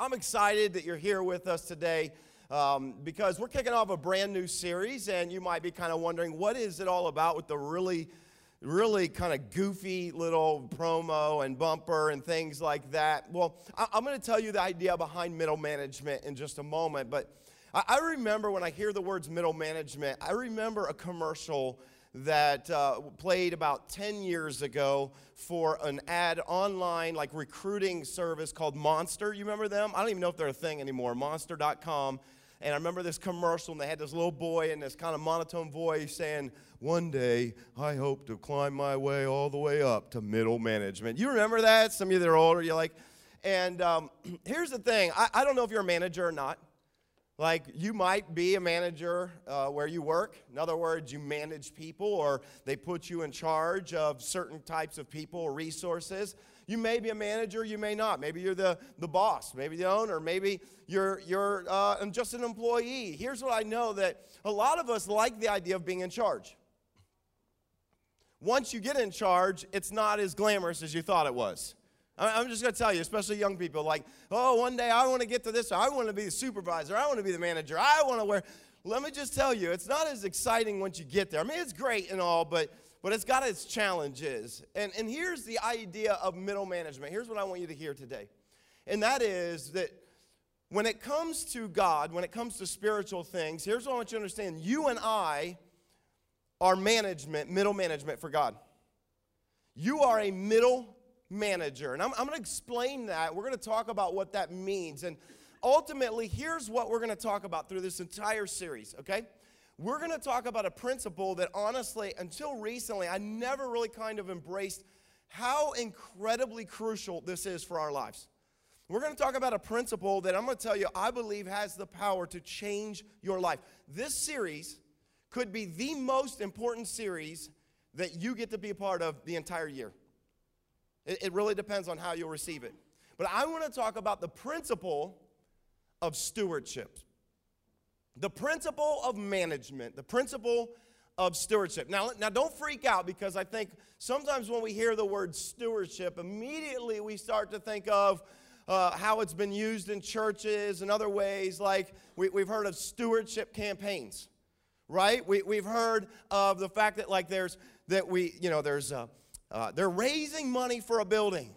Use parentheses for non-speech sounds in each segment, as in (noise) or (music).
I'm excited that you're here with us today um, because we're kicking off a brand new series, and you might be kind of wondering what is it all about with the really, really kind of goofy little promo and bumper and things like that. Well, I- I'm going to tell you the idea behind middle management in just a moment, but I, I remember when I hear the words middle management, I remember a commercial that uh, played about 10 years ago for an ad online, like recruiting service called Monster. You remember them? I don't even know if they're a thing anymore. Monster.com. And I remember this commercial, and they had this little boy in this kind of monotone voice saying, One day I hope to climb my way all the way up to middle management. You remember that? Some of you that are older, you're like, and um, (clears throat) here's the thing I, I don't know if you're a manager or not. Like you might be a manager uh, where you work. In other words, you manage people or they put you in charge of certain types of people or resources. You may be a manager, you may not. Maybe you're the, the boss, maybe the owner, maybe you're, you're uh, just an employee. Here's what I know that a lot of us like the idea of being in charge. Once you get in charge, it's not as glamorous as you thought it was. I'm just going to tell you, especially young people, like, oh, one day I want to get to this. I want to be the supervisor. I want to be the manager. I want to wear. Let me just tell you, it's not as exciting once you get there. I mean, it's great and all, but but it's got its challenges. And and here's the idea of middle management. Here's what I want you to hear today, and that is that when it comes to God, when it comes to spiritual things, here's what I want you to understand: you and I are management, middle management for God. You are a middle manager. And I'm, I'm going to explain that. We're going to talk about what that means. And ultimately, here's what we're going to talk about through this entire series, okay? We're going to talk about a principle that honestly, until recently, I never really kind of embraced how incredibly crucial this is for our lives. We're going to talk about a principle that I'm going to tell you I believe has the power to change your life. This series could be the most important series that you get to be a part of the entire year. It, it really depends on how you'll receive it. But I want to talk about the principle of stewardship, the principle of management, the principle of stewardship. Now, now don't freak out because I think sometimes when we hear the word stewardship, immediately we start to think of uh, how it's been used in churches and other ways. Like we, have heard of stewardship campaigns, right? We, we've heard of the fact that like there's that we you know there's uh, uh, they're raising money for a building.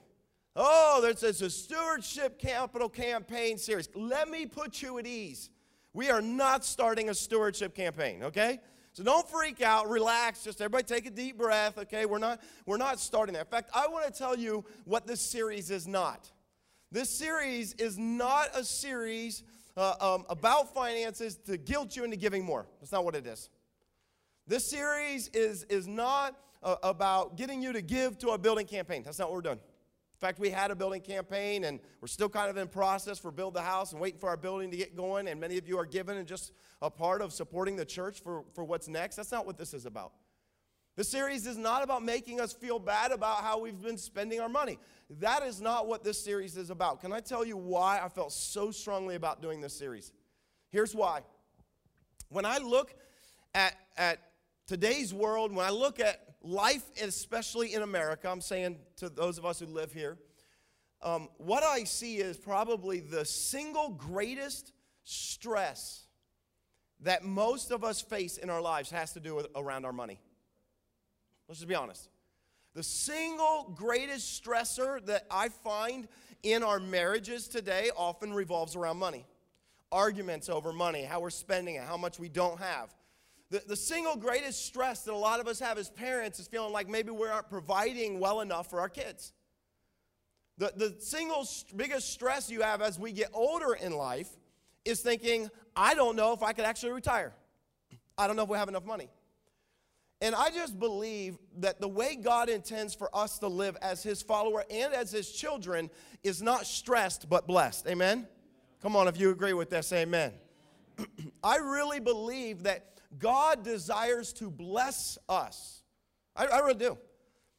Oh, there's, there's a stewardship capital campaign series. Let me put you at ease. We are not starting a stewardship campaign, okay? So don't freak out, relax, just everybody take a deep breath, okay? We're not, we're not starting that. In fact, I want to tell you what this series is not. This series is not a series uh, um, about finances to guilt you into giving more. That's not what it is. This series is, is not uh, about getting you to give to a building campaign. That's not what we're doing. In fact, we had a building campaign and we're still kind of in process for Build the House and waiting for our building to get going. And many of you are given and just a part of supporting the church for, for what's next. That's not what this is about. The series is not about making us feel bad about how we've been spending our money. That is not what this series is about. Can I tell you why I felt so strongly about doing this series? Here's why. When I look at, at today's world, when I look at life, especially in America, I'm saying to those of us who live here, um, what I see is probably the single greatest stress that most of us face in our lives has to do with around our money. Let's just be honest. The single greatest stressor that I find in our marriages today often revolves around money. Arguments over money, how we're spending it, how much we don't have. The, the single greatest stress that a lot of us have as parents is feeling like maybe we aren't providing well enough for our kids. The, the single biggest stress you have as we get older in life is thinking, I don't know if I could actually retire. I don't know if we have enough money. And I just believe that the way God intends for us to live as His follower and as His children is not stressed but blessed. Amen? Come on, if you agree with this, amen. (clears throat) I really believe that God desires to bless us. I, I really do.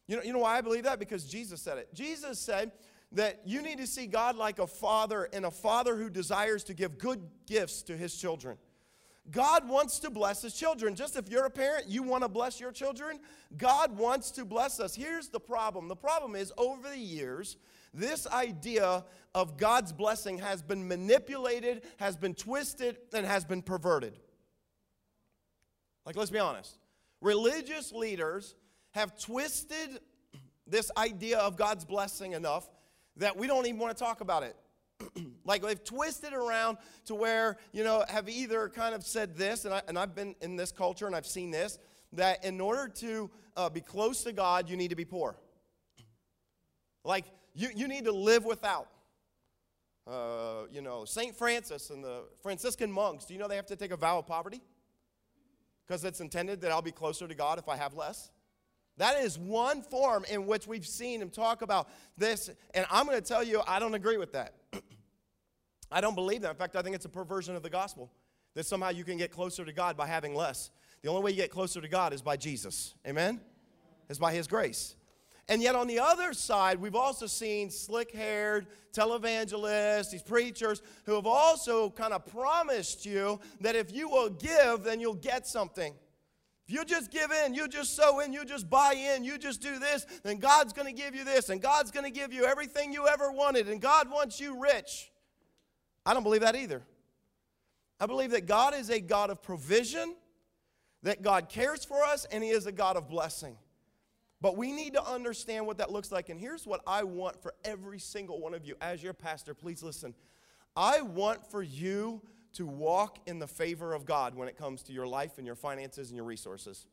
You know, you know why I believe that? Because Jesus said it. Jesus said that you need to see God like a father and a father who desires to give good gifts to his children. God wants to bless his children. Just if you're a parent, you want to bless your children, God wants to bless us. Here's the problem the problem is over the years, this idea of God's blessing has been manipulated, has been twisted, and has been perverted. Like, let's be honest. Religious leaders have twisted this idea of God's blessing enough that we don't even want to talk about it. (clears throat) like they've twisted around to where, you know, have either kind of said this, and, I, and I've been in this culture and I've seen this, that in order to uh, be close to God, you need to be poor. Like, you, you need to live without. Uh, you know, St. Francis and the Franciscan monks, do you know they have to take a vow of poverty? Because it's intended that I'll be closer to God if I have less. That is one form in which we've seen him talk about this. And I'm going to tell you, I don't agree with that. (clears throat) I don't believe that. In fact, I think it's a perversion of the gospel that somehow you can get closer to God by having less. The only way you get closer to God is by Jesus. Amen? Is by his grace. And yet, on the other side, we've also seen slick haired televangelists, these preachers who have also kind of promised you that if you will give, then you'll get something. If you just give in, you just sow in, you just buy in, you just do this, then God's going to give you this, and God's going to give you everything you ever wanted, and God wants you rich. I don't believe that either. I believe that God is a God of provision, that God cares for us, and He is a God of blessing. But we need to understand what that looks like. And here's what I want for every single one of you as your pastor. Please listen. I want for you to walk in the favor of God when it comes to your life and your finances and your resources.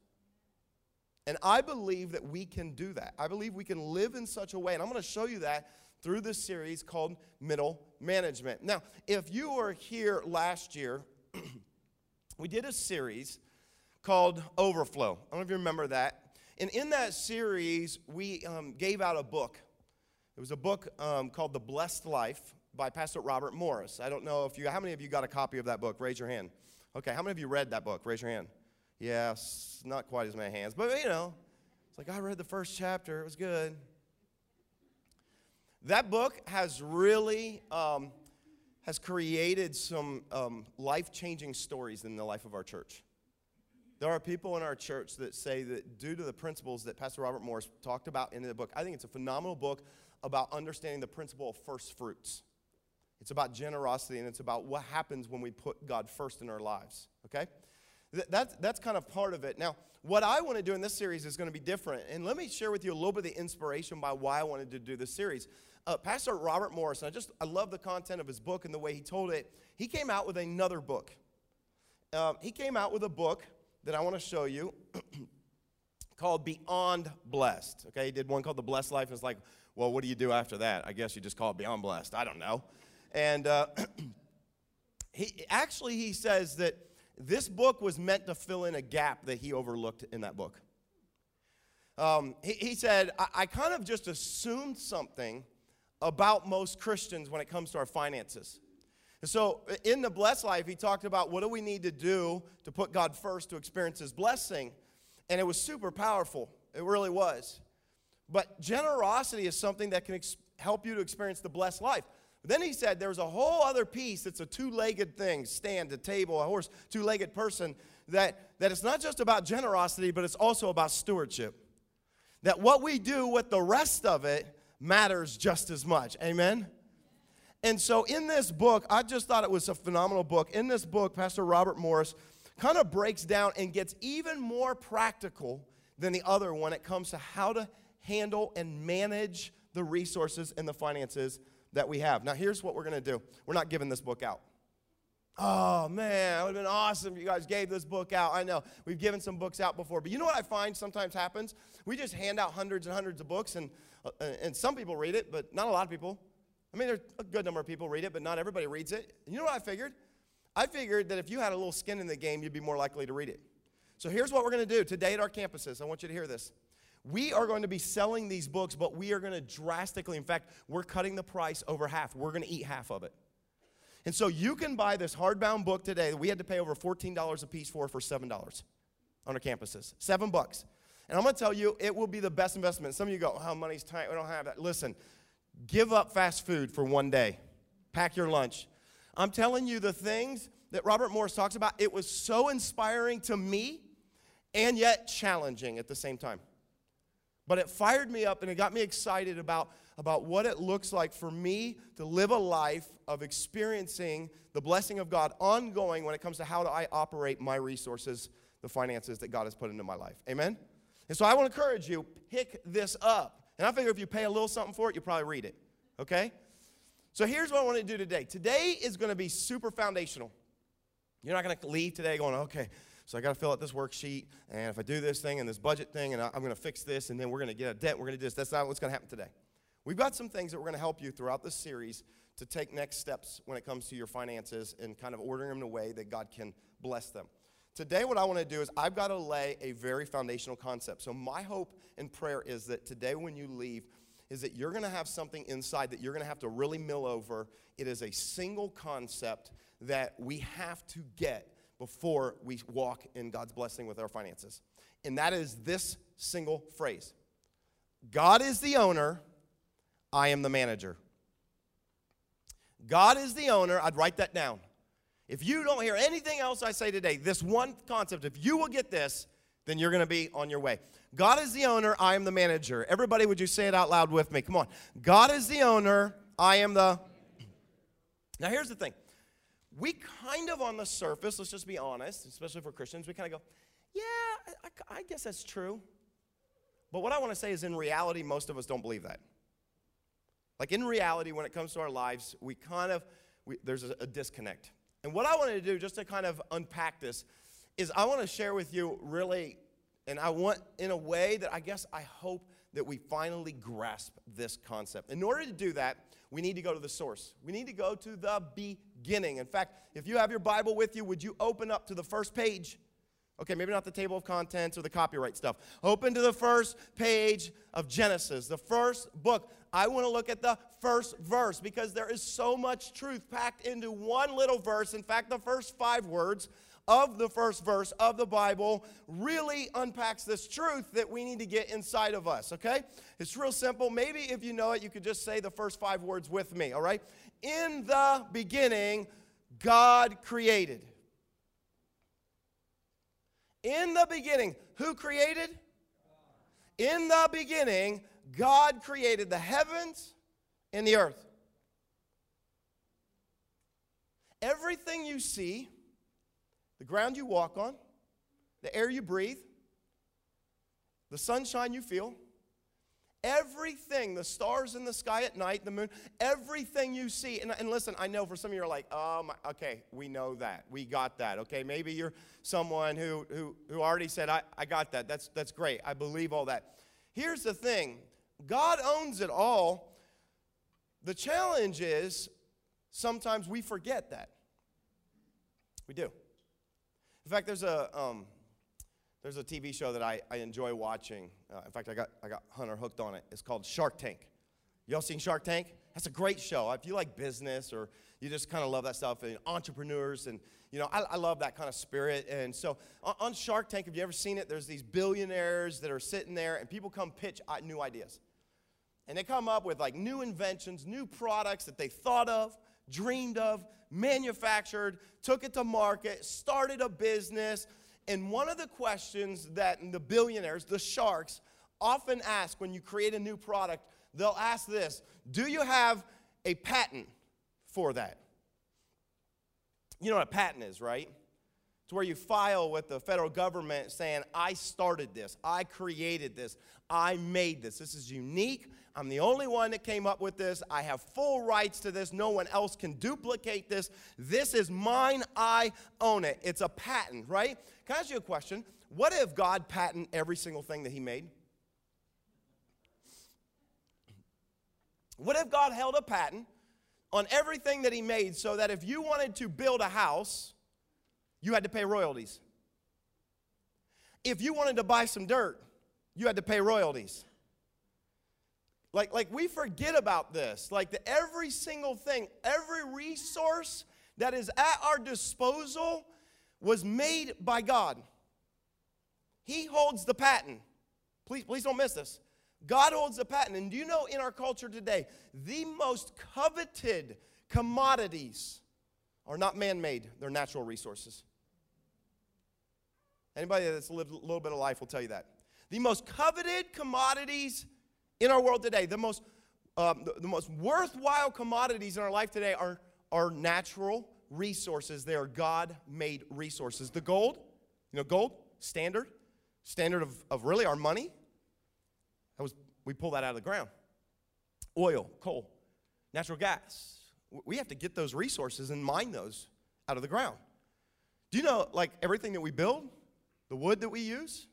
And I believe that we can do that. I believe we can live in such a way. And I'm going to show you that through this series called Middle Management. Now, if you were here last year, (clears throat) we did a series called Overflow. I don't know if you remember that. And in that series, we um, gave out a book. It was a book um, called The Blessed Life by Pastor Robert Morris. I don't know if you, how many of you got a copy of that book? Raise your hand. Okay, how many of you read that book? Raise your hand. Yes, not quite as many hands, but you know, it's like I read the first chapter, it was good. That book has really um, has created some um, life-changing stories in the life of our church. There are people in our church that say that due to the principles that Pastor Robert Morris talked about in the book, I think it's a phenomenal book about understanding the principle of first fruits. It's about generosity and it's about what happens when we put God first in our lives, okay? That's, that's kind of part of it. Now, what I want to do in this series is going to be different. And let me share with you a little bit of the inspiration by why I wanted to do this series. Uh, Pastor Robert Morris, I just, I love the content of his book and the way he told it. He came out with another book. Um, he came out with a book that I want to show you (clears throat) called Beyond Blessed. Okay, he did one called The Blessed Life. It's like, well, what do you do after that? I guess you just call it Beyond Blessed. I don't know. And uh, (clears throat) he actually he says that this book was meant to fill in a gap that he overlooked in that book. Um, he, he, said, I, I kind of just assumed something about most Christians when it comes to our finances. So, in the blessed life, he talked about what do we need to do to put God first to experience his blessing. And it was super powerful. It really was. But generosity is something that can ex- help you to experience the blessed life. But then he said there's a whole other piece that's a two legged thing stand, a table, a horse, two legged person that, that it's not just about generosity, but it's also about stewardship. That what we do with the rest of it matters just as much. Amen? And so in this book, I just thought it was a phenomenal book. In this book, Pastor Robert Morris kind of breaks down and gets even more practical than the other when it comes to how to handle and manage the resources and the finances that we have. Now, here's what we're going to do we're not giving this book out. Oh man, it would have been awesome if you guys gave this book out. I know we've given some books out before, but you know what I find sometimes happens? We just hand out hundreds and hundreds of books, and, uh, and some people read it, but not a lot of people. I mean, there's a good number of people read it, but not everybody reads it. And you know what I figured? I figured that if you had a little skin in the game, you'd be more likely to read it. So here's what we're going to do today at our campuses. I want you to hear this. We are going to be selling these books, but we are going to drastically, in fact, we're cutting the price over half. We're going to eat half of it. And so you can buy this hardbound book today that we had to pay over $14 a piece for for $7 on our campuses. Seven bucks. And I'm going to tell you, it will be the best investment. Some of you go, oh, money's tight. We don't have that. Listen, Give up fast food for one day. Pack your lunch. I'm telling you the things that Robert Morris talks about, it was so inspiring to me and yet challenging at the same time. But it fired me up and it got me excited about, about what it looks like for me to live a life of experiencing the blessing of God ongoing when it comes to how do I operate my resources, the finances that God has put into my life. Amen? And so I want to encourage you, pick this up. And I figure if you pay a little something for it, you'll probably read it. Okay? So here's what I want to do today. Today is going to be super foundational. You're not going to leave today going, okay, so I got to fill out this worksheet, and if I do this thing and this budget thing, and I, am going to fix this, and then we're going to get a debt, we're going to do this. That's not what's going to happen today. We've got some things that we're going to help you throughout this series to take next steps when it comes to your finances and kind of ordering them in a way that God can bless them. Today, what I want to do is I've got to lay a very foundational concept. So, my hope and prayer is that today, when you leave, is that you're going to have something inside that you're going to have to really mill over. It is a single concept that we have to get before we walk in God's blessing with our finances. And that is this single phrase God is the owner, I am the manager. God is the owner. I'd write that down. If you don't hear anything else I say today, this one concept, if you will get this, then you're going to be on your way. God is the owner, I am the manager. Everybody, would you say it out loud with me? Come on. God is the owner, I am the. Now, here's the thing. We kind of, on the surface, let's just be honest, especially for Christians, we kind of go, yeah, I, I guess that's true. But what I want to say is, in reality, most of us don't believe that. Like, in reality, when it comes to our lives, we kind of, we, there's a, a disconnect. And what I wanted to do, just to kind of unpack this, is I want to share with you really, and I want in a way that I guess I hope that we finally grasp this concept. In order to do that, we need to go to the source. We need to go to the beginning. In fact, if you have your Bible with you, would you open up to the first page? Okay, maybe not the table of contents or the copyright stuff. Open to the first page of Genesis, the first book. I want to look at the first verse because there is so much truth packed into one little verse. In fact, the first five words of the first verse of the Bible really unpacks this truth that we need to get inside of us, okay? It's real simple. Maybe if you know it, you could just say the first five words with me, all right? In the beginning, God created. In the beginning, who created? In the beginning, God created the heavens and the earth. Everything you see, the ground you walk on, the air you breathe, the sunshine you feel, everything, the stars in the sky at night, the moon, everything you see. And, and listen, I know for some of you are like, oh, okay, we know that. We got that. Okay, maybe you're someone who, who, who already said, I, I got that. That's, that's great. I believe all that. Here's the thing God owns it all. The challenge is sometimes we forget that. We do. In fact, there's a, um, there's a TV show that I, I enjoy watching. Uh, in fact, I got, I got Hunter hooked on it. It's called Shark Tank. Y'all seen Shark Tank? That's a great show. If you like business or you just kind of love that stuff and entrepreneurs and you know I, I love that kind of spirit and so on, on, shark tank have you ever seen it there's these billionaires that are sitting there and people come pitch uh, new ideas and they come up with like new inventions new products that they thought of dreamed of manufactured took it to market started a business and one of the questions that the billionaires the sharks often ask when you create a new product they'll ask this Do you have a patent for that? You know what a patent is, right? It's where you file with the federal government saying, I started this, I created this, I made this. This is unique. I'm the only one that came up with this. I have full rights to this. No one else can duplicate this. This is mine. I own it. It's a patent, right? Can I ask you a question? What if God patent every single thing that He made? What if God held a patent on everything that He made so that if you wanted to build a house, you had to pay royalties? If you wanted to buy some dirt, you had to pay royalties. Like, like we forget about this. Like the, every single thing, every resource that is at our disposal was made by God. He holds the patent. Please, please don't miss this. God holds the patent. And do you know in our culture today, the most coveted commodities are not man made, they're natural resources. Anybody that's lived a little bit of life will tell you that. The most coveted commodities in our world today, the most, um, the, the most worthwhile commodities in our life today are, are natural resources. They are God made resources. The gold, you know, gold, standard, standard of, of really our money. That was, we pull that out of the ground. Oil, coal, natural gas. We have to get those resources and mine those out of the ground. Do you know, like everything that we build, the wood that we use,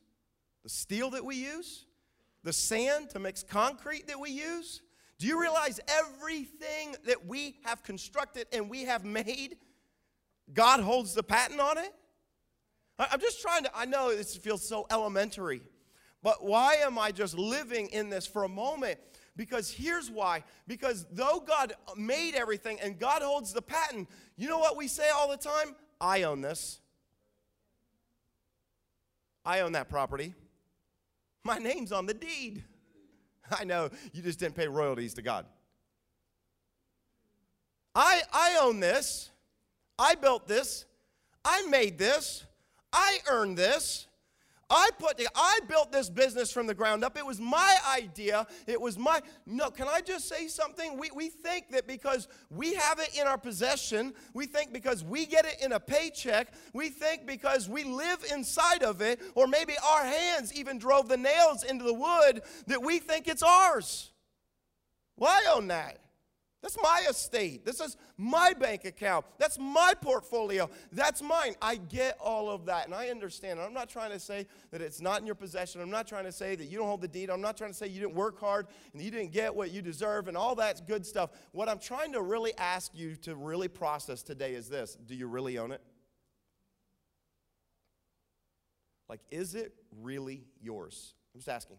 the steel that we use, the sand to mix concrete that we use? Do you realize everything that we have constructed and we have made, God holds the patent on it? I'm just trying to, I know this feels so elementary, but why am I just living in this for a moment? Because here's why. Because though God made everything and God holds the patent, you know what we say all the time? I own this. I own that property. My name's on the deed. I know you just didn't pay royalties to God. I, I own this. I built this. I made this. I earned this. I put I built this business from the ground up. It was my idea. It was my no, can I just say something? We we think that because we have it in our possession, we think because we get it in a paycheck, we think because we live inside of it, or maybe our hands even drove the nails into the wood, that we think it's ours. I own that. That's my estate. This is my bank account. That's my portfolio. That's mine. I get all of that and I understand. I'm not trying to say that it's not in your possession. I'm not trying to say that you don't hold the deed. I'm not trying to say you didn't work hard and you didn't get what you deserve and all that good stuff. What I'm trying to really ask you to really process today is this Do you really own it? Like, is it really yours? I'm just asking.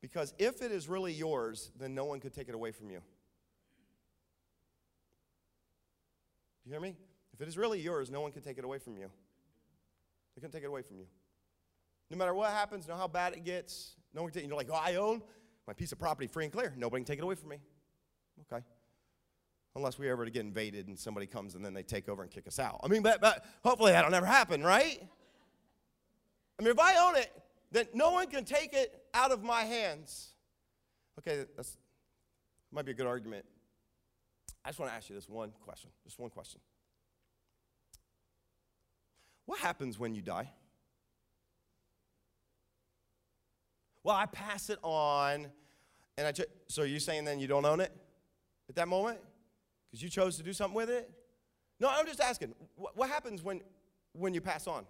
Because if it is really yours, then no one could take it away from you. You hear me? If it is really yours, no one can take it away from you. They can take it away from you. No matter what happens, no how bad it gets, no one can take You're like, oh, I own my piece of property free and clear. Nobody can take it away from me. Okay. Unless we ever get invaded and somebody comes and then they take over and kick us out. I mean, but, but hopefully that'll never happen, right? I mean, if I own it, then no one can take it out of my hands. Okay, that's might be a good argument. I just want to ask you this one question. Just one question. What happens when you die? Well, I pass it on, and I. Ch- so are you saying then you don't own it at that moment because you chose to do something with it? No, I'm just asking. What, what happens when when you pass on?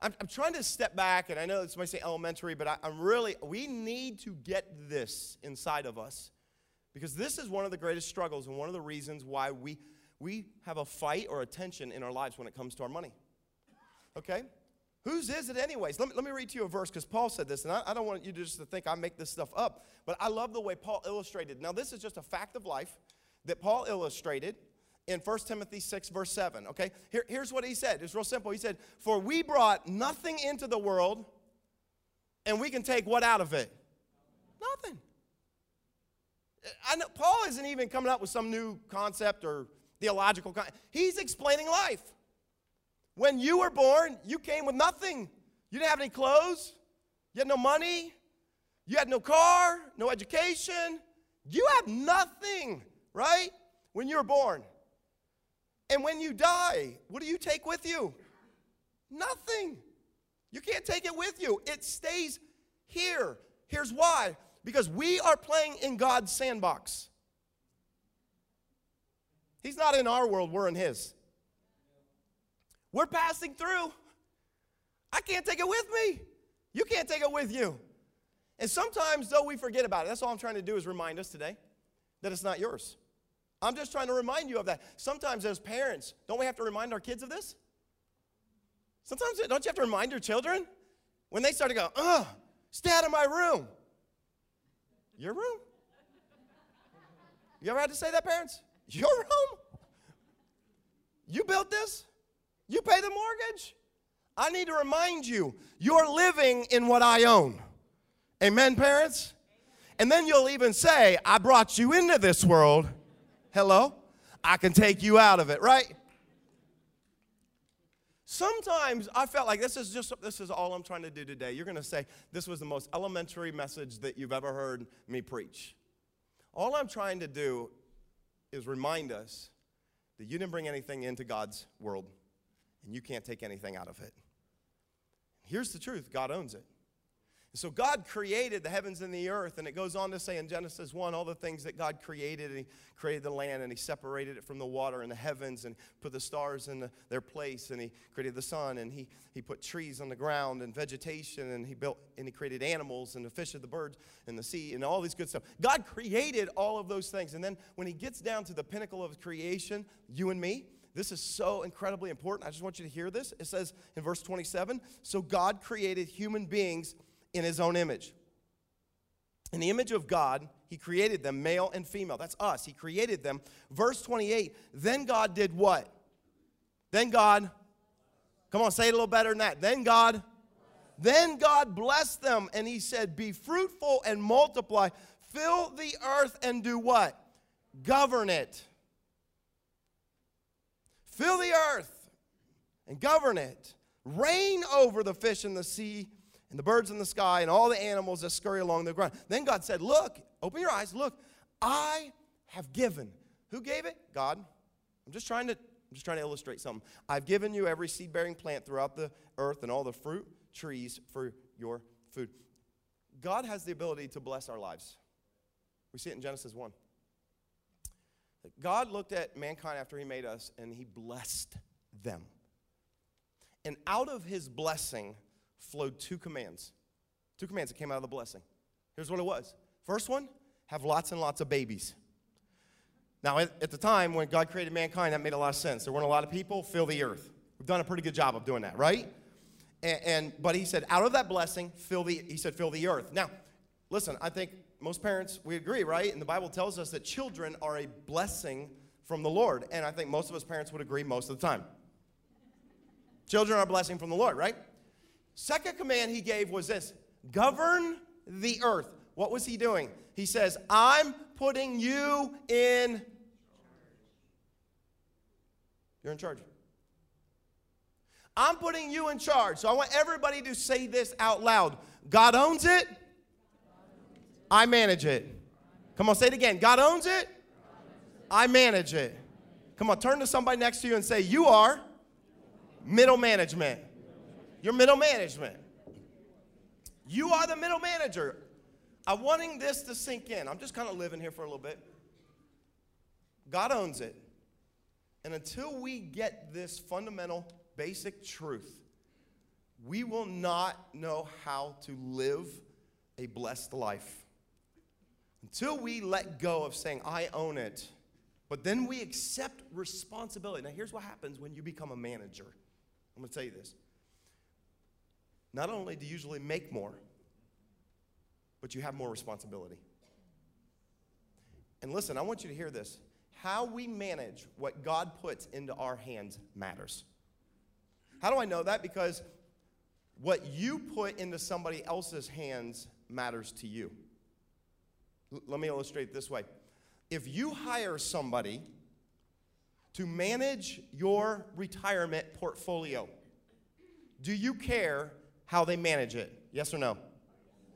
I'm, I'm, trying to step back, and I know this might say elementary, but I, I'm really. We need to get this inside of us because this is one of the greatest struggles and one of the reasons why we, we have a fight or a tension in our lives when it comes to our money. Okay? Whose is it, anyways? Let me, let me read to you a verse because Paul said this, and I, I don't want you just to think I make this stuff up, but I love the way Paul illustrated. Now, this is just a fact of life that Paul illustrated in 1 Timothy 6, verse 7. Okay? Here, here's what he said. It's real simple. He said, For we brought nothing into the world, and we can take what out of it? Nothing. Know Paul isn't even coming up with some new concept or theological concept. He's explaining life. When you were born, you came with nothing. You didn't have any clothes. You had no money. You had no car, no education. You have nothing, right? When you were born. And when you die, what do you take with you? Nothing. You can't take it with you. It stays here. Here's why because we are playing in God's sandbox. He's not in our world, we're in His. We're passing through. I can't take it with me. You can't take it with you. And sometimes, though, we forget about it. That's all I'm trying to do is remind us today that it's not yours. I'm just trying to remind you of that. Sometimes, as parents, don't we have to remind our kids of this? Sometimes, don't you have to remind your children? When they start to go, ugh, stay out of my room. Your room? You ever had to say that, parents? Your room? You built this? You pay the mortgage? I need to remind you, you're living in what I own. Amen, parents? And then you'll even say, I brought you into this world. Hello? I can take you out of it, right? Sometimes I felt like this is just this is all I'm trying to do today. You're going to say this was the most elementary message that you've ever heard me preach. All I'm trying to do is remind us that you didn't bring anything into God's world and you can't take anything out of it. Here's the truth God owns it. So God created the heavens and the earth, and it goes on to say in Genesis 1 all the things that God created. And He created the land, and He separated it from the water and the heavens, and put the stars in the, their place, and He created the sun, and he, he put trees on the ground and vegetation, and He built and He created animals and the fish and the birds and the sea and all these good stuff. God created all of those things. And then when He gets down to the pinnacle of creation, you and me, this is so incredibly important. I just want you to hear this. It says in verse 27 So God created human beings in his own image. In the image of God, he created them, male and female. That's us. He created them. Verse 28 Then God did what? Then God, come on, say it a little better than that. Then God, then God blessed them and he said, Be fruitful and multiply, fill the earth and do what? Govern it. Fill the earth and govern it. Reign over the fish in the sea and the birds in the sky and all the animals that scurry along the ground. Then God said, Look, open your eyes, look, I have given. Who gave it? God. I'm just trying to I'm just trying to illustrate something. I've given you every seed bearing plant throughout the earth and all the fruit trees for your food. God has the ability to bless our lives. We see it in Genesis 1. God looked at mankind after he made us and he blessed them. And out of his blessing flowed two commands. Two commands that came out of the blessing. Here's what it was. First one, have lots and lots of babies. Now, at, at, the time when God created mankind, that made a lot of sense. There weren't a lot of people, fill the earth. We've done a pretty good job of doing that, right? And, and but he said, out of that blessing, fill the he said, fill the earth. Now, listen, I think most parents, we agree, right? And the Bible tells us that children are a blessing from the Lord. And I think most of us parents would agree most of the time. Children are a blessing from the Lord, right? Second command he gave was this govern the earth. What was he doing? He says, I'm putting you in. You're in charge. I'm putting you in charge. So I want everybody to say this out loud God owns it. I manage it. Come on, say it again. God owns it. I manage it. Come on, turn to somebody next to you and say, You are middle management. You're middle management. You are the middle manager. I'm wanting this to sink in. I'm just kind of living here for a little bit. God owns it. And until we get this fundamental, basic truth, we will not know how to live a blessed life. Until we let go of saying, I own it, but then we accept responsibility. Now, here's what happens when you become a manager. I'm going to tell you this. Not only do you usually make more, but you have more responsibility. And listen, I want you to hear this. How we manage what God puts into our hands matters. How do I know that? Because what you put into somebody else's hands matters to you. L- let me illustrate this way. If you hire somebody to manage your retirement portfolio, do you care how they manage it? Yes or no?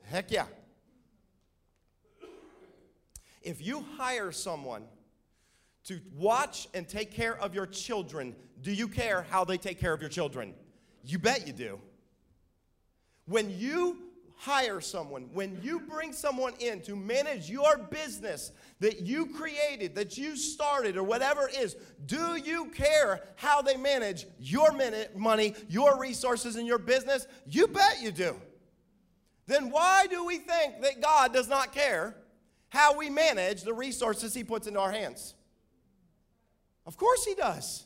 Heck yeah. If you hire someone to watch and take care of your children, do you care how they take care of your children? You bet you do. When you hire someone, when you bring someone in to manage your business that you created, that you started, or whatever it is, do you care how they manage your money, your resources in your business? You bet you do. Then why do we think that God does not care how we manage the resources He puts into our hands? Of course He does.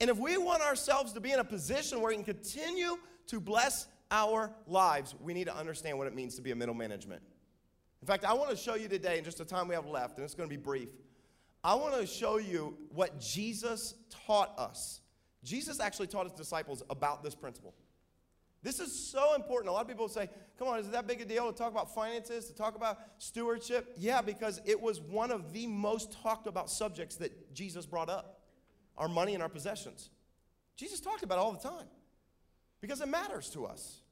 And if we want ourselves to be in a position where we can continue to bless our lives, we need to understand what it means to be a middle management. In fact, I want to show you today, in just the time we have left, and it's going to be brief, I want to show you what Jesus taught us. Jesus actually taught his disciples about this principle. This is so important. A lot of people say, come on, is it that big a deal to talk about finances, to talk about stewardship? Yeah, because it was one of the most talked about subjects that Jesus brought up our money and our possessions. Jesus talked about it all the time because it matters to us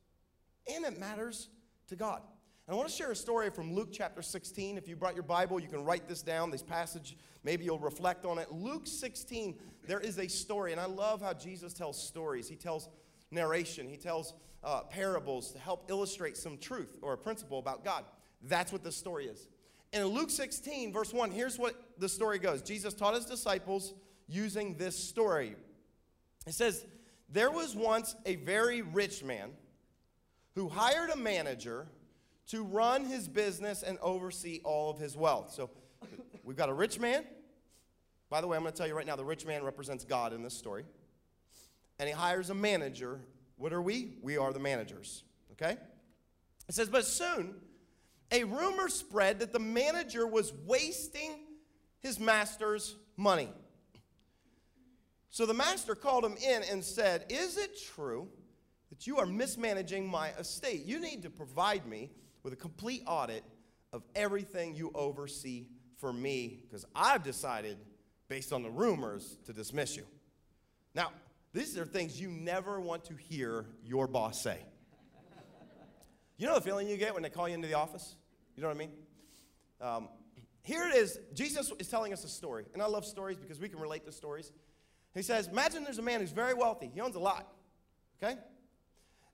and it matters to God. And I want to share a story from Luke chapter 16. If you brought your Bible, you can write this down, this passage. Maybe you'll reflect on it. Luke 16, there is a story, and I love how Jesus tells stories. He tells narration, he tells uh, parables to help illustrate some truth or a principle about God. That's what the story is. And in Luke 16, verse 1, here's what the story goes Jesus taught his disciples using this story. It says, There was once a very rich man who hired a manager to run his business and oversee all of his wealth. So we've got a rich man. By the way, I'm going to tell you right now the rich man represents God in this story. And he hires a manager. What are we? We are the managers. Okay? It says, But soon a rumor spread that the manager was wasting his master's money. So the master called him in and said, Is it true that you are mismanaging my estate? You need to provide me with a complete audit of everything you oversee for me because I've decided, based on the rumors, to dismiss you. Now, these are things you never want to hear your boss say. You know the feeling you get when they call you into the office? You know what I mean? Um, here it is. Jesus is telling us a story. And I love stories because we can relate to stories. He says, Imagine there's a man who's very wealthy, he owns a lot. Okay?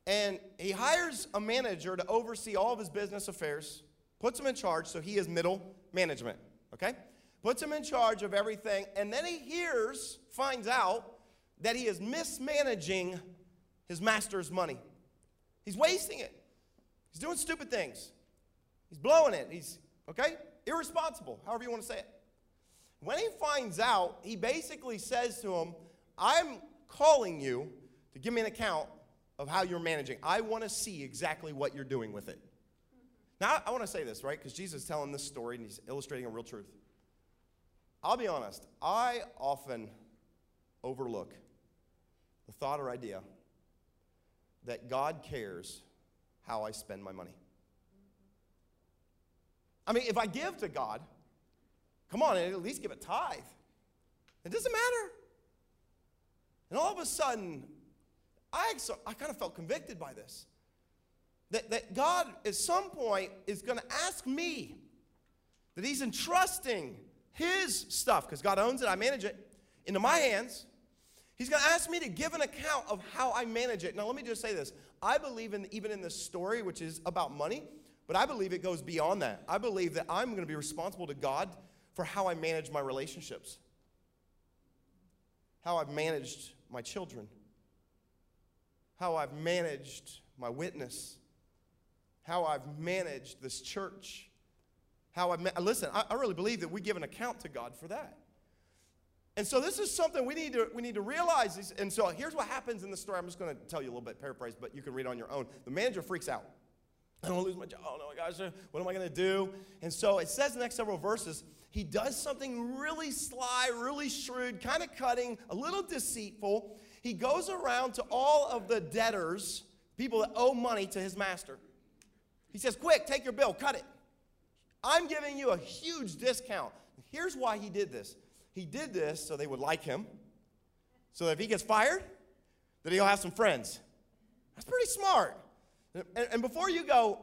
And he hires a manager to oversee all of his business affairs, puts him in charge, so he is middle management. Okay? Puts him in charge of everything. And then he hears, finds out that he is mismanaging his master's money. He's wasting it. He's doing stupid things. He's blowing it. He's, okay? Irresponsible, however you want to say it. When he finds out, he basically says to him, I'm calling you to give me an account of how you're managing. I want to see exactly what you're doing with it. Now, I want to say this, right? Because Jesus is telling this story and he's illustrating a real truth. I'll be honest, I often overlook the thought or idea that God cares how I spend my money. I mean, if I give to God, come on, at least give a tithe. It doesn't matter. And all of a sudden, I, I kind of felt convicted by this. That, that God, at some point, is going to ask me that He's entrusting His stuff, because God owns it, I manage it, into my hands. He's going to ask me to give an account of how I manage it. Now, let me just say this. I believe in even in this story, which is about money, but I believe it goes beyond that. I believe that I'm going to be responsible to God for how I manage my relationships, how I've managed my children, how I've managed my witness, how I've managed this church, how I've. Ma- Listen, I, I really believe that we give an account to God for that. And so this is something we need to we need to realize. And so here's what happens in the story. I'm just going to tell you a little bit, paraphrase, but you can read on your own. The manager freaks out. I don't lose my job. Oh, no, my gosh, what am I going to do? And so it says the next several verses, he does something really sly, really shrewd, kind of cutting, a little deceitful. He goes around to all of the debtors, people that owe money to his master. He says, Quick, take your bill, cut it. I'm giving you a huge discount. Here's why he did this he did this so they would like him, so that if he gets fired, that he'll have some friends. That's pretty smart. And, and before you go,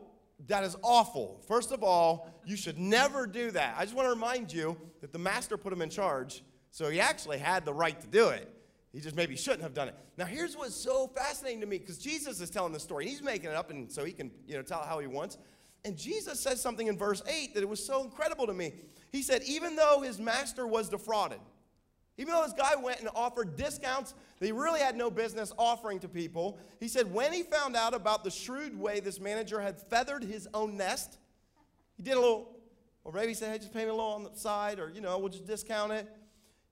that is awful. First of all, you should never do that. I just want to remind you that the master put him in charge, so he actually had the right to do it. He just maybe shouldn't have done it. Now, here's what's so fascinating to me because Jesus is telling this story. He's making it up, and so he can you know tell how he wants. And Jesus says something in verse 8 that it was so incredible to me. He said, even though his master was defrauded, even though this guy went and offered discounts that he really had no business offering to people, he said when he found out about the shrewd way this manager had feathered his own nest, he did a little, or maybe he said, hey, just pay me a little on the side, or, you know, we'll just discount it.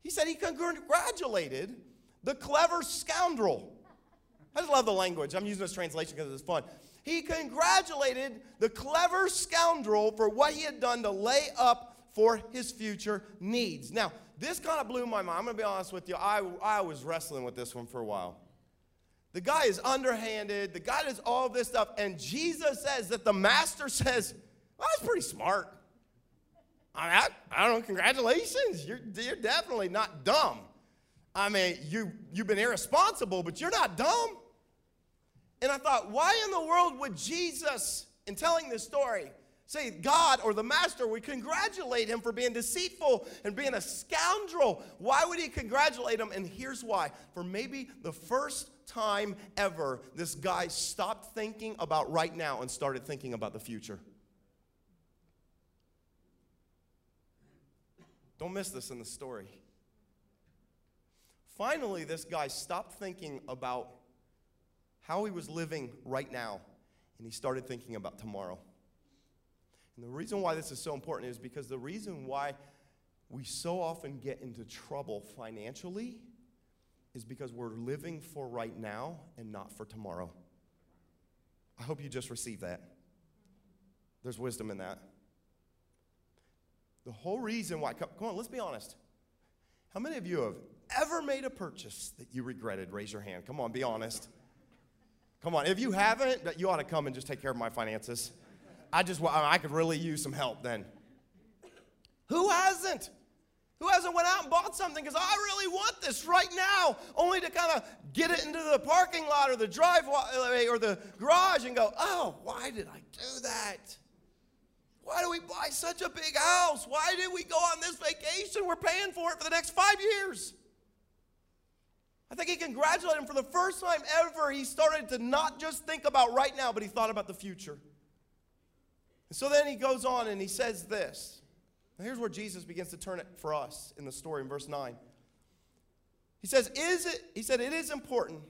He said he congratulated the clever scoundrel. I just love the language. I'm using this translation because it's fun. He congratulated the clever scoundrel for what he had done to lay up for his future needs. Now, this kind of blew my mind. I'm going to be honest with you. I, I was wrestling with this one for a while. The guy is underhanded. The guy does all this stuff. And Jesus says that the master says, well, that's pretty smart. I, I, I don't know, congratulations. You're, you're definitely not dumb. I mean, you, you've been irresponsible, but you're not dumb. And I thought, why in the world would Jesus, in telling this story, say God or the master would congratulate him for being deceitful and being a scoundrel? Why would he congratulate him? And here's why. For maybe the first time ever, this guy stopped thinking about right now and started thinking about the future. Don't miss this in the story. Finally, this guy stopped thinking about how he was living right now and he started thinking about tomorrow. And the reason why this is so important is because the reason why we so often get into trouble financially is because we're living for right now and not for tomorrow. I hope you just received that. There's wisdom in that. The whole reason why, come, on, let's be honest. How many of you have ever made a purchase that you regretted? Raise your hand. Come on, be honest. Come on, if you haven't, you ought to come and just take care of my finances. I just, I could really use some help then. Who hasn't? Who hasn't went out and bought something because I really want this right now, only to kind of get it into the parking lot or the driveway or the garage and go, oh, why did I do that? Why do we buy such a big house? Why did we go on this vacation? We're paying for it for the next five years. I think he congratulated him for the first time ever. He started to not just think about right now, but he thought about the future. And so then he goes on and he says this. Now here's where Jesus begins to turn it for us in the story in verse 9. He says, Is it, he said, it is important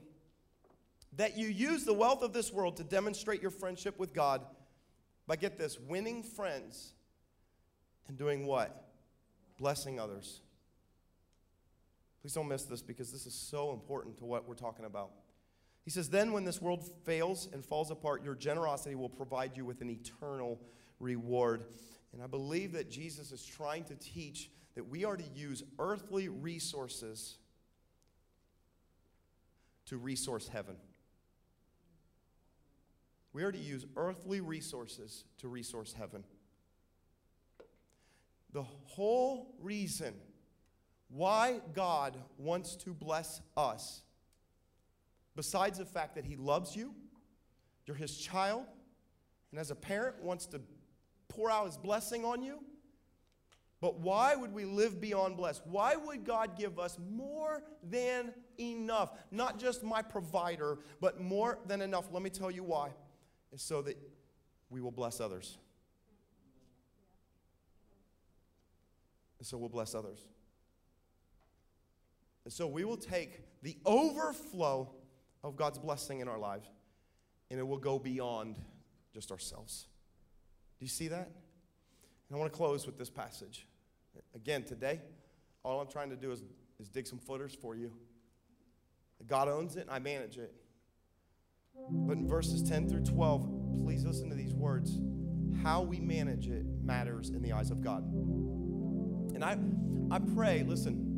that you use the wealth of this world to demonstrate your friendship with God by get this, winning friends and doing what? Blessing others. Please don't miss this because this is so important to what we're talking about. He says, Then when this world fails and falls apart, your generosity will provide you with an eternal reward. And I believe that Jesus is trying to teach that we are to use earthly resources to resource heaven. We are to use earthly resources to resource heaven. The whole reason why God wants to bless us, besides the fact that He loves you, you're His child, and as a parent wants to pour out His blessing on you, but why would we live beyond blessed? Why would God give us more than enough? Not just my provider, but more than enough. Let me tell you why is so that we will bless others. And so we'll bless others. And so we will take the overflow of God's blessing in our lives and it will go beyond just ourselves. Do you see that? And I want to close with this passage. Again, today, all I'm trying to do is, is dig some footers for you. God owns it, I manage it. But in verses 10 through 12, please listen to these words. How we manage it matters in the eyes of God. And I, I pray, listen,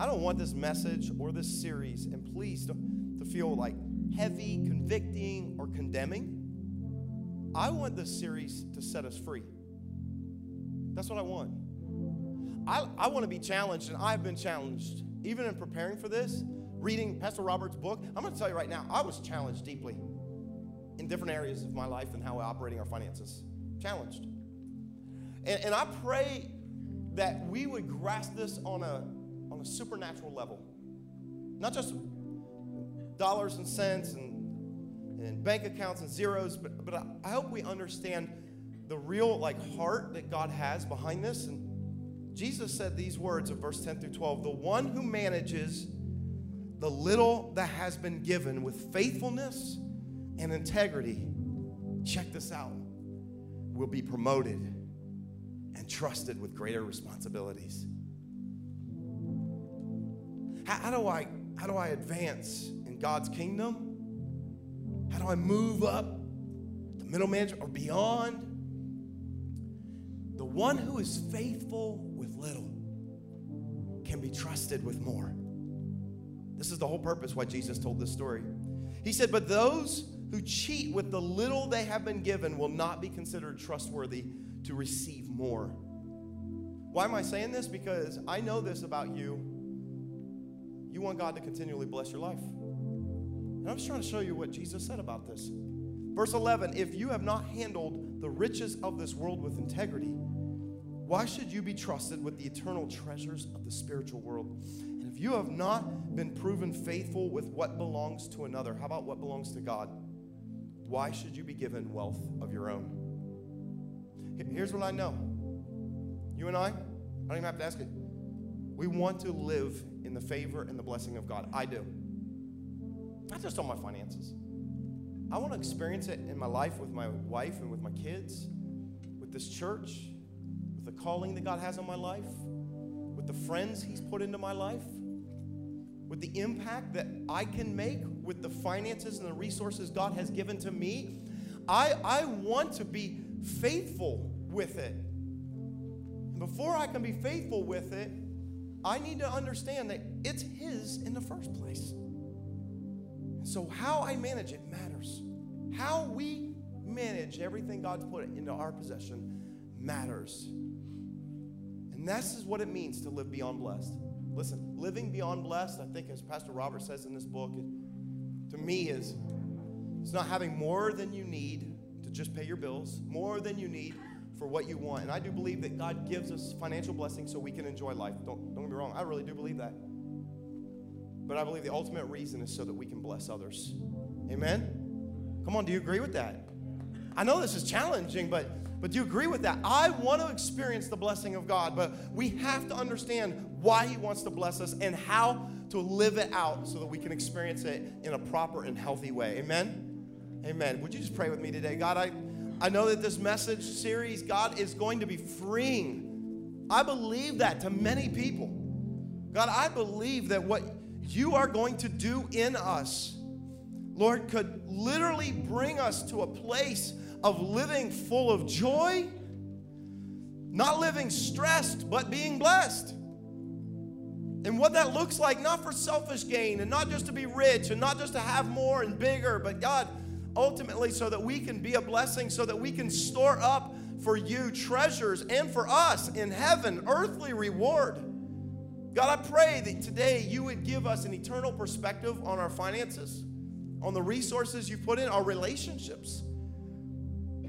I don't want this message or this series, and please to, to feel like heavy, convicting, or condemning. I want this series to set us free. That's what I want. I, I want to be challenged, and I've been challenged, even in preparing for this reading Pastor Robert's book, I'm going to tell you right now, I was challenged deeply in different areas of my life and how we're operating our finances. Challenged. And, and I pray that we would grasp this on a, on a supernatural level. Not just dollars and cents and, and bank accounts and zeros, but, but I, I hope we understand the real like heart that God has behind this. And Jesus said these words of verse 10 through 12 the one who manages the little that has been given with faithfulness and integrity, check this out, will be promoted and trusted with greater responsibilities. How, do I how do I advance in God's kingdom? How do I move up the middle or beyond? The one who is faithful with little can be trusted with more. This is the whole purpose why Jesus told this story. He said, But those who cheat with the little they have been given will not be considered trustworthy to receive more. Why am I saying this? Because I know this about you. You want God to continually bless your life. And I'm just trying to show you what Jesus said about this. Verse 11 If you have not handled the riches of this world with integrity, why should you be trusted with the eternal treasures of the spiritual world? And if you have not been proven faithful with what belongs to another, how about what belongs to God? Why should you be given wealth of your own? Here's what I know. You and I, I don't even have to ask it. We want to live in the favor and the blessing of God. I do. Not just on my finances. I want to experience it in my life with my wife and with my kids, with this church, with the calling that God has on my life, with the friends He's put into my life, with the impact that I can make with the finances and the resources God has given to me. I, I want to be faithful with it. And before I can be faithful with it, I need to understand that it's His in the first place. So, how I manage it matters. How we manage everything God's put into our possession matters. And this is what it means to live beyond blessed. Listen, living beyond blessed, I think, as Pastor Robert says in this book, to me is it's not having more than you need to just pay your bills, more than you need for what you want. And I do believe that God gives us financial blessings so we can enjoy life. Don't, don't get me wrong, I really do believe that. But I believe the ultimate reason is so that we can bless others. Amen? Come on, do you agree with that? I know this is challenging, but but do you agree with that? I want to experience the blessing of God, but we have to understand why He wants to bless us and how to live it out so that we can experience it in a proper and healthy way. Amen? Amen. Would you just pray with me today? God, I, I know that this message series, God, is going to be freeing. I believe that to many people. God, I believe that what you are going to do in us, Lord, could literally bring us to a place of living full of joy, not living stressed, but being blessed. And what that looks like, not for selfish gain and not just to be rich and not just to have more and bigger, but God, ultimately, so that we can be a blessing, so that we can store up for you treasures and for us in heaven, earthly reward. God, I pray that today you would give us an eternal perspective on our finances, on the resources you've put in, our relationships.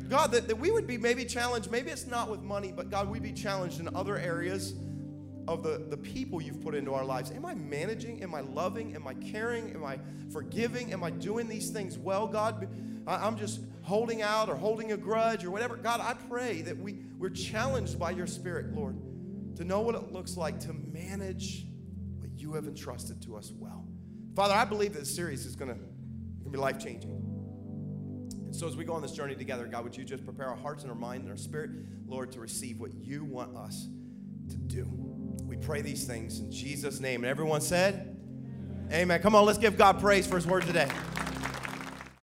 God, that, that we would be maybe challenged, maybe it's not with money, but God, we'd be challenged in other areas of the, the people you've put into our lives. Am I managing? Am I loving? Am I caring? Am I forgiving? Am I doing these things well, God? I'm just holding out or holding a grudge or whatever. God, I pray that we, we're challenged by your Spirit, Lord, to know what it looks like to manage what you have entrusted to us well. Father, I believe that this series is going to be life changing. And so, as we go on this journey together, God, would you just prepare our hearts and our mind and our spirit, Lord, to receive what you want us to do? We pray these things in Jesus' name. And everyone said, Amen. Amen. Come on, let's give God praise for his word today.